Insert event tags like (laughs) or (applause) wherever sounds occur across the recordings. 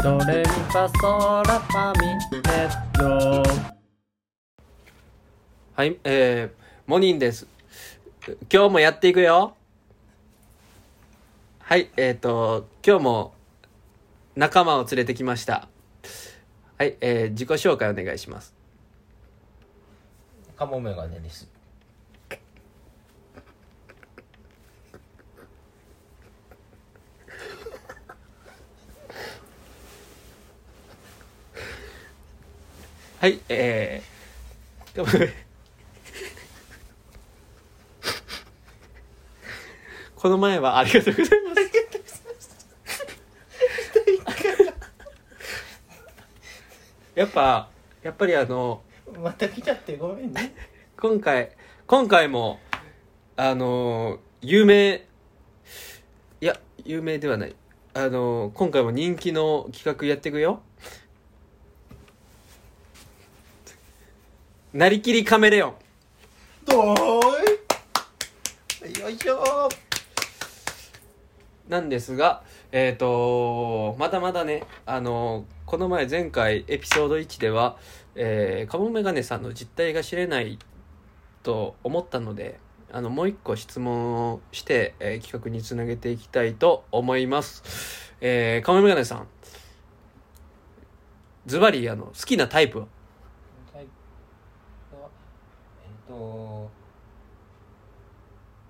ドレミファソラファミレッドはい、えー、モニンです。今日もやっていくよ。はい、えっ、ー、と、今日も仲間を連れてきました。はい、えー、自己紹介お願いします。カモメガネです。はい、えー、この前はありがとうございます。やっぱ、やっぱりあの、また来ちゃってごめんね。今回今回もあのー有名いや有名ではないあのー今回も人気の企画やっていくよなりきりカメレオン。どーい。よいしょ。なんですがえっ、とまだまだねあのーこの前前回エピソード1では、えー、カモメガネさんの実態が知れないと思ったのであのもう一個質問をして、えー企画につなげていきたいと思います。えー、カモメガネさん。ズバリあの好きなタイプはタイプはえっと、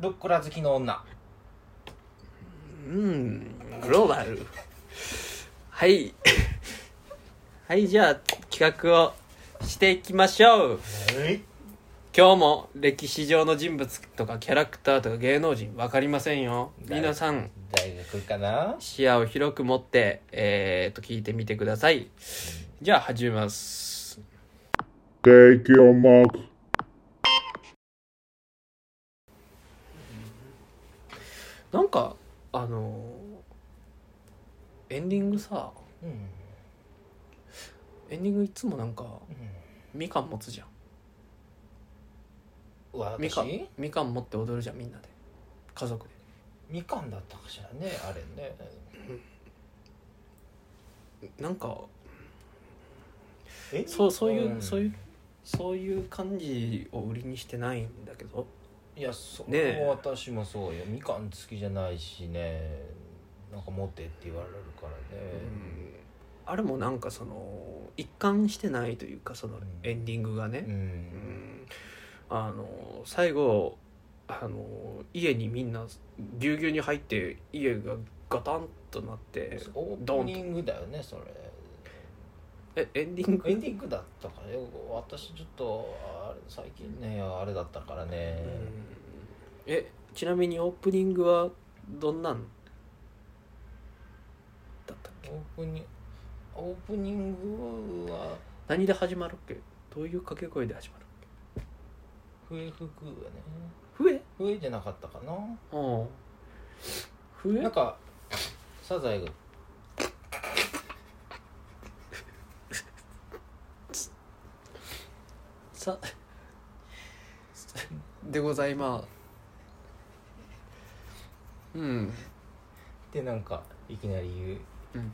ルッコラ好きの女。うんグローバル。はい。(laughs) はいじゃあ企画をしていきましょう。はい。今日も歴史上の人物とかキャラクターとか芸能人分かりませんよ。皆さん。大学かな？視野を広く持ってえー、と聞いてみてください。じゃあ始めます。Take your mark. なんかあのエンディングさうん。エンディングいつもなんかみかん持つじゃん。うん。わみかん私？みかん持って踊るじゃんみんなで。家族で。みかんだったかしらね、あれね。なんかえ？そうそういう、ん。そういうそういう感じを売りにしてないんだけどいやそれも私もそうよ。みかん好きじゃないしね。なんか持ってって言われるからね、あれもなんかその一貫してないというかそのん。エンディングがね、うん。うん。あの最後あの家にみんなぎゅうぎゅうに入って家がガタンとなってオープニングだよねそれえエンディング？エンディングだったからよ私ちょっとあれ最近ねあれだったからね、うん。えちなみにオープニングはどんなん？だったっけ？オープニオープニングは何で始まるっけ？どういう掛け声で始まるっ笛吹くよね。け笛？笛じゃなかったかな。うん笛？なんかサザエがさ。でございます。うん。でなんかいきなり言う。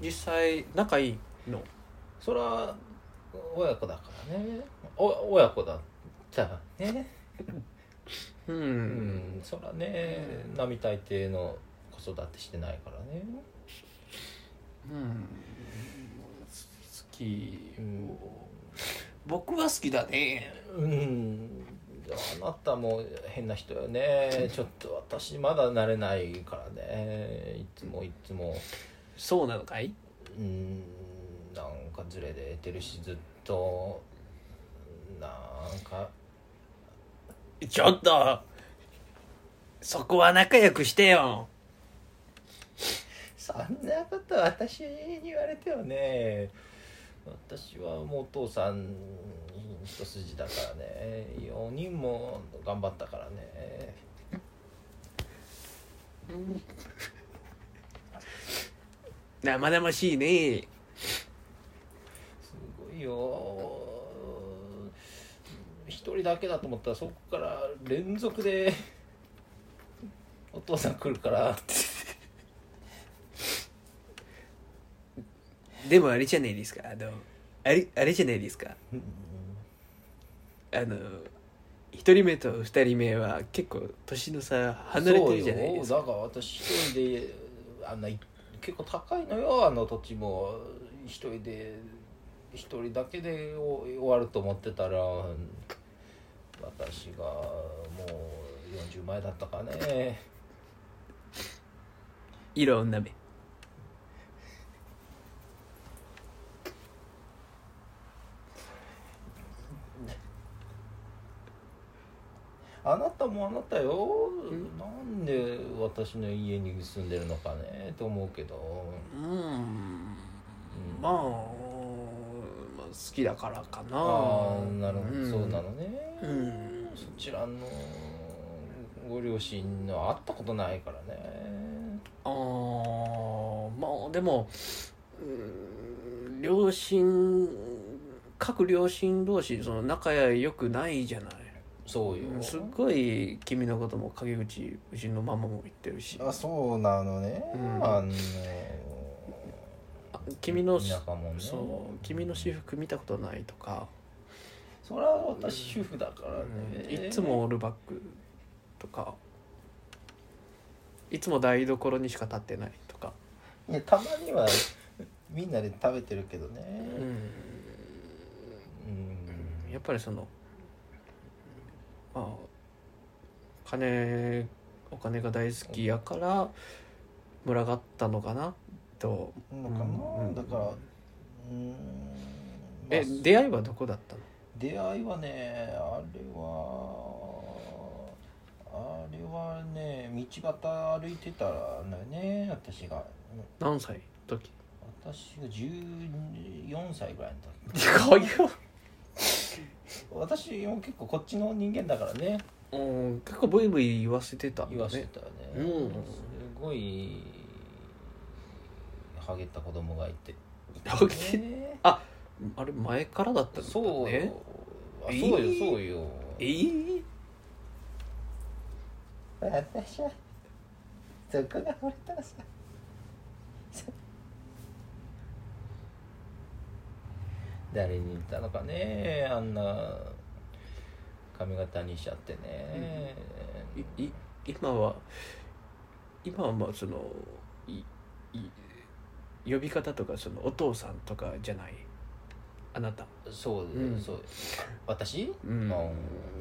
実際仲いいの？それは親子だからね。お親子だったらね。うん、うん。そらね並大抵の子育てしてないからね。うん。好き、うん僕は好きだね。うん。あなたも変な人よね。(laughs) ちょっと私まだ慣れないからね。いつもいつも。そうなのかい？うん。なんかズレでてるしずっと。なんか。ちょっとそこは仲良くしてよ。そんなこと私に言われてもね私はもうお父さん一筋だからね。4人も頑張ったからね。生々しいね。すごいよ。一人だけだと思ったらそこから連続でお父さん来るからでもあれじゃないですか。あのあれあれじゃないですか。あの一人目と二人目は結構年の差離れてるじゃないですか。そうよ。だから私一人であんない結構高いのよ。あの土地も一人で一人だけでお終わると思ってたら私がもう40前だったかね。色女目もあなたよ。なんで私の家に住んでるのかねと思うけど。うん。まあ、まあ、好きだからかな。ああなるほど、うん。そうなのね、うん。そちらのご両親の会ったことないからね。あーまあでもうん両親各両親同士その仲良くないじゃないそうよ、すっごい君のことも陰口うちのママも言ってるし。あそうなのね、うん。あのあ君のね。そう君の私服見たことないとか、それは私主婦だからね、いつもオールバックとか。いつも台所にしか立ってないとか、いやたまにはみんなで食べてるけどね。うん。うん。やっぱりそのまあ金お金が大好きやから群がったのかなと。のかな、うんだからうんえまあ出会いはどこだったの？出会いはねあれはあれはね道端歩いてたんだよね私が。何歳？の時？私が14歳ぐらいの時。かわいよ私も結構こっちの人間だからね。うん結構ブイブイ言わせてたんだ言わせねたよね、うん。すごいハゲた子供がいて。ハゲ？ねあれ前からだったんだね。そうそうよそうよ。えー？私はそこが惚れたらさ誰に言ったのかねあんな髪型にしちゃってね、いい今は今はまあその呼び方とかそのお父さんとかじゃない？あなた。そう、うん。そう私、うん。あ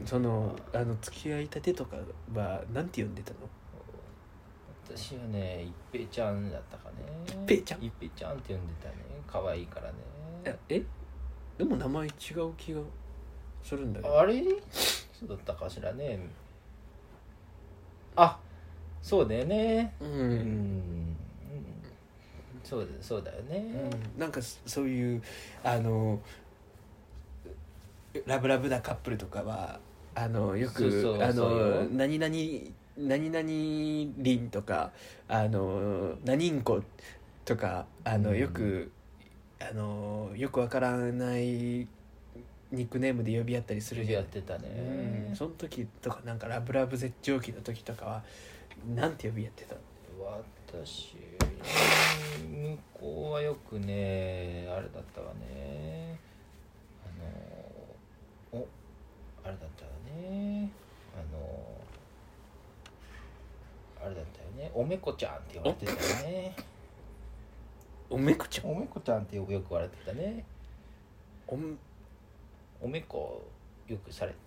そのあの付き合いたてとかはなんて呼んでたの？私はね一平ちゃんだったかね。一平ちゃん？一平ちゃんって呼んでたね。可愛いからね。ええ？でも名前違う気がするんだけど。あれそうだったかしらね。あそうだよね。う、うん。んそうだそうだよね、うん。なんかそそういうあのラブラブなカップルとかはあのよくそうあの何々何々凛とかあの何んことかあのうん。よく、あのよくわからないニックネームで呼び合ったりするじゃん。やってたね。うん、その時とかなんかラブラブ絶頂期の時とかはなんて呼び合ってたの？私向こうはよくねあれだったわね。あのおあれだったわね。あのあれだったよね。おめこちゃんって言われてたよねおめこちゃん。おめこちゃんってよくよく言われてたね。おんおめこ。よくされて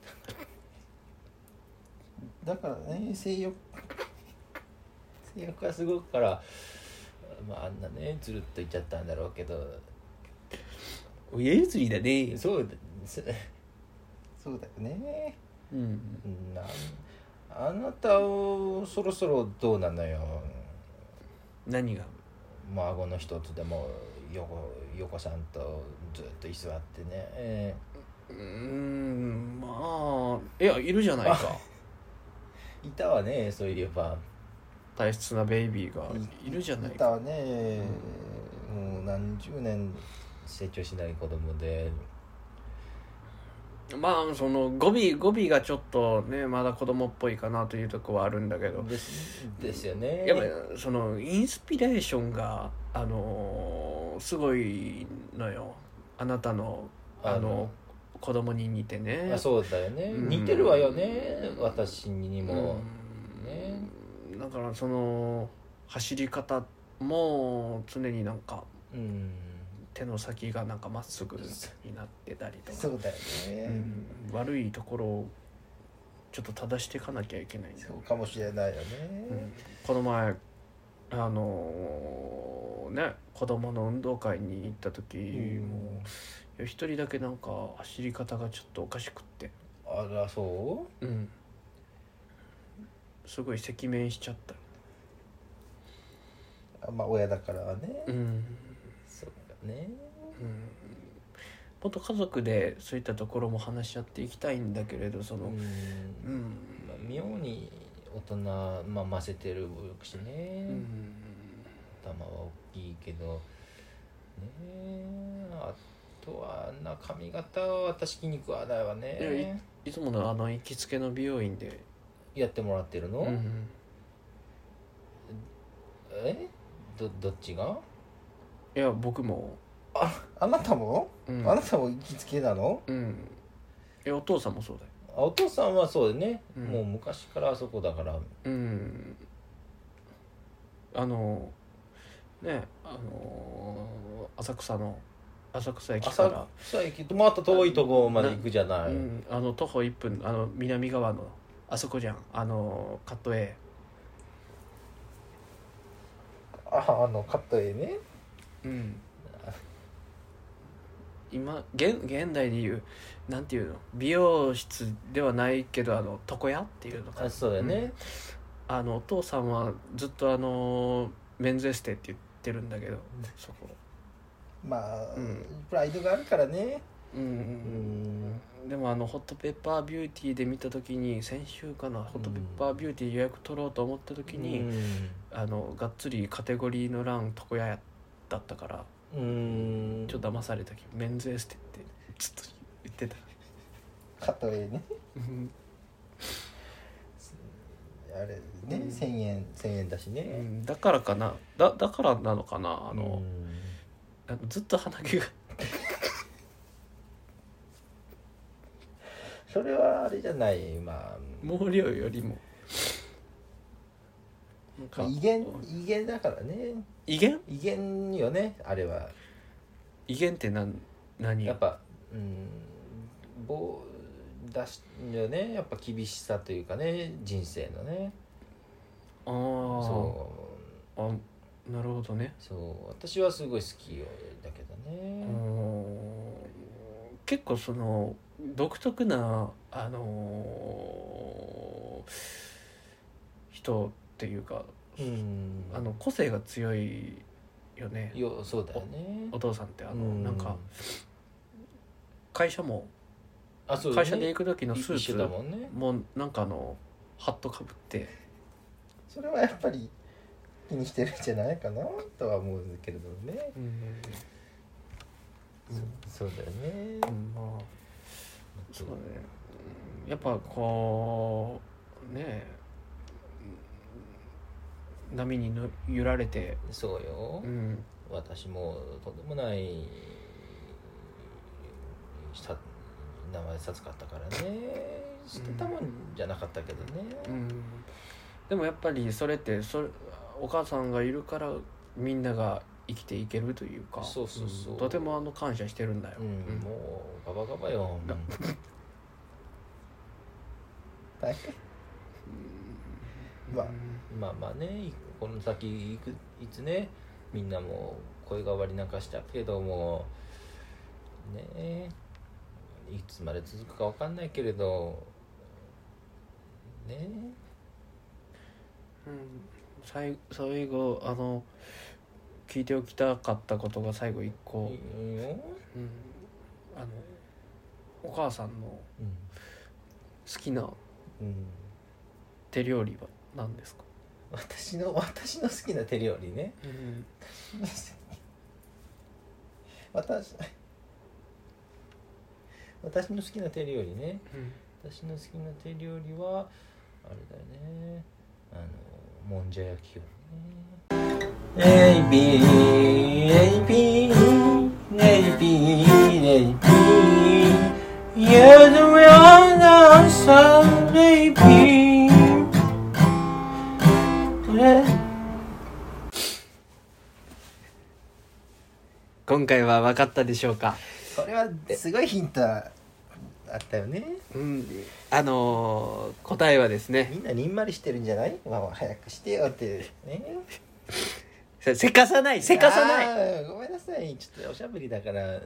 た。だからね性欲性欲がすごくからまああんなねずるっと言っちゃったんだろうけど。親譲りだね。そうだそそうだよね。うん。なあなたをそろそろどうなのよ。何が？孫の一つでも横横さんとずっと居座ってね、えうーんまあいやいるじゃないか。え (laughs) いたわねそういえば大切なベイビーがいるじゃないか。いたわね。もう何十年成長しない子供でまあその語尾語尾がちょっとねまだ子供っぽいかなというとこはあるんだけど。ですよね。やっぱりそのインスピレーションがあのすごいのよ。あなたの。あの子供に似てね。あそうだよね、うん。似てるわよね。私にも、うん。ね。だからその走り方も常になんかうん手の先がなんかまっすぐになってたりとか。そうだようね、ん。悪いところをちょっと正していかなきゃいけない。そうかもしれないよね、うん。この前あのね子供の運動会に行った時うん。もいや一人だけなんか走り方がちょっとおかしくって。あらそう？ん。すごい赤面しちゃった。うあまあ親だからはね、うんね。うん。もっと家族でそういったところも話し合っていきたいんだけれどそのうん。うん。まあ妙に大人まあませてるしね、うん。頭は大きいけど。ねえ。あとはな髪型は私気に食わないわね。いつものあの行きつけの美容院でやってもらってるの、うん。え？どどっちが？いや僕も。あなたも、うん。あなたも行きつけなの？うん。えお父さんもそうだよ。あお父さんはそうだね、うん。もう昔からあそこだから。うん。あのねあの浅草の浅草駅か浅ら、草駅とまた遠いとこまで行くじゃない、うん、あの徒歩1分あの南側のあそこじゃん。あのカット A ああのカット絵ねうん。今現現代でいうなんていうの？美容室ではないけどあの床屋っていうのかあそうだね、うん。あのお父さんはずっとあのメンズエステって言ってるんだけどそこ。まあ、うん。プライドがあるからね。うんうんでもあのホットペッパービューティーで見た時に先週かなホットペッパービューティー予約取ろうと思った時に、あのがっつりカテゴリーの欄床屋だったからうん。うんちょっと騙されたけどメンズエステってずっと言ってた。カット絵ね。うん。あれね、うん1000円1000円だしね、うん。だからかな。だだからなのかな。あの、うん。あのずっと鼻毛が。それはあれじゃないまあ。毛量よりもか。まあ威厳威厳だからね。威厳？威厳よねあれは。威厳って何何？やっぱうん棒出しよね。やっぱ厳しさというかね人生のね。ああそう。あなるほどね。そう。私はすごい好きよだけどうねん結構その独特なあのー人っていうかうん。あの個性が強いよね。よそうだよね。お父さんってあのうん。なんか会社もあそうだね。会社で行く時のス一緒ーツだもんね。もうなんかあのハットかぶって。それはやっぱり気にしてるんじゃないかなとは思うけれどね、うん。そうだよね、うんまあそうだね。うんやっぱこうねうん波にの揺られて。そうよ、うん。私もとんでもないさ名前授かったからね。捨てたもんじゃなかったけどね、うん。でもやっぱりそれってそれお母さんがいるからみんなが生きていけるというか。そうそうそう。んとてもあの感謝してるんだよ、もうガバガバよ、(laughs) まあまあまあねいこの先いくいつねみんなも声変わりなんかしたけどもねいつまで続くかわかんないけれどね。うん。最最後あの聞いておきたかったことが最後一個、うん。あのお母さんのうん。好きなうん、手料理は？何ですか？私の私の好きな手料理ね、うん、私私の好きな手料理ね、うん、私の好きな手料理はあれだよね。あのもんじゃ焼きよね。エイビーエイビーエイビーエイビー。You're the one I'm sorry, baby 今回は分かったでしょうか？これはすごいヒントあったよね。うん。あのー答えはですね。みんなにんまりしてるんじゃない？まあ早くしてよってね。せ (laughs) せかさない。せかさない。いごめんなさい。ちょっとおしゃべりだから。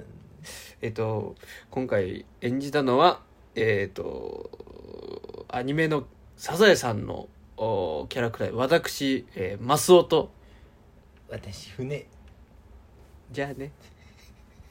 えっと今回演じたのはえっとアニメの「サザエさんの」おキャラクター。私、えーマスオと。私船じゃあね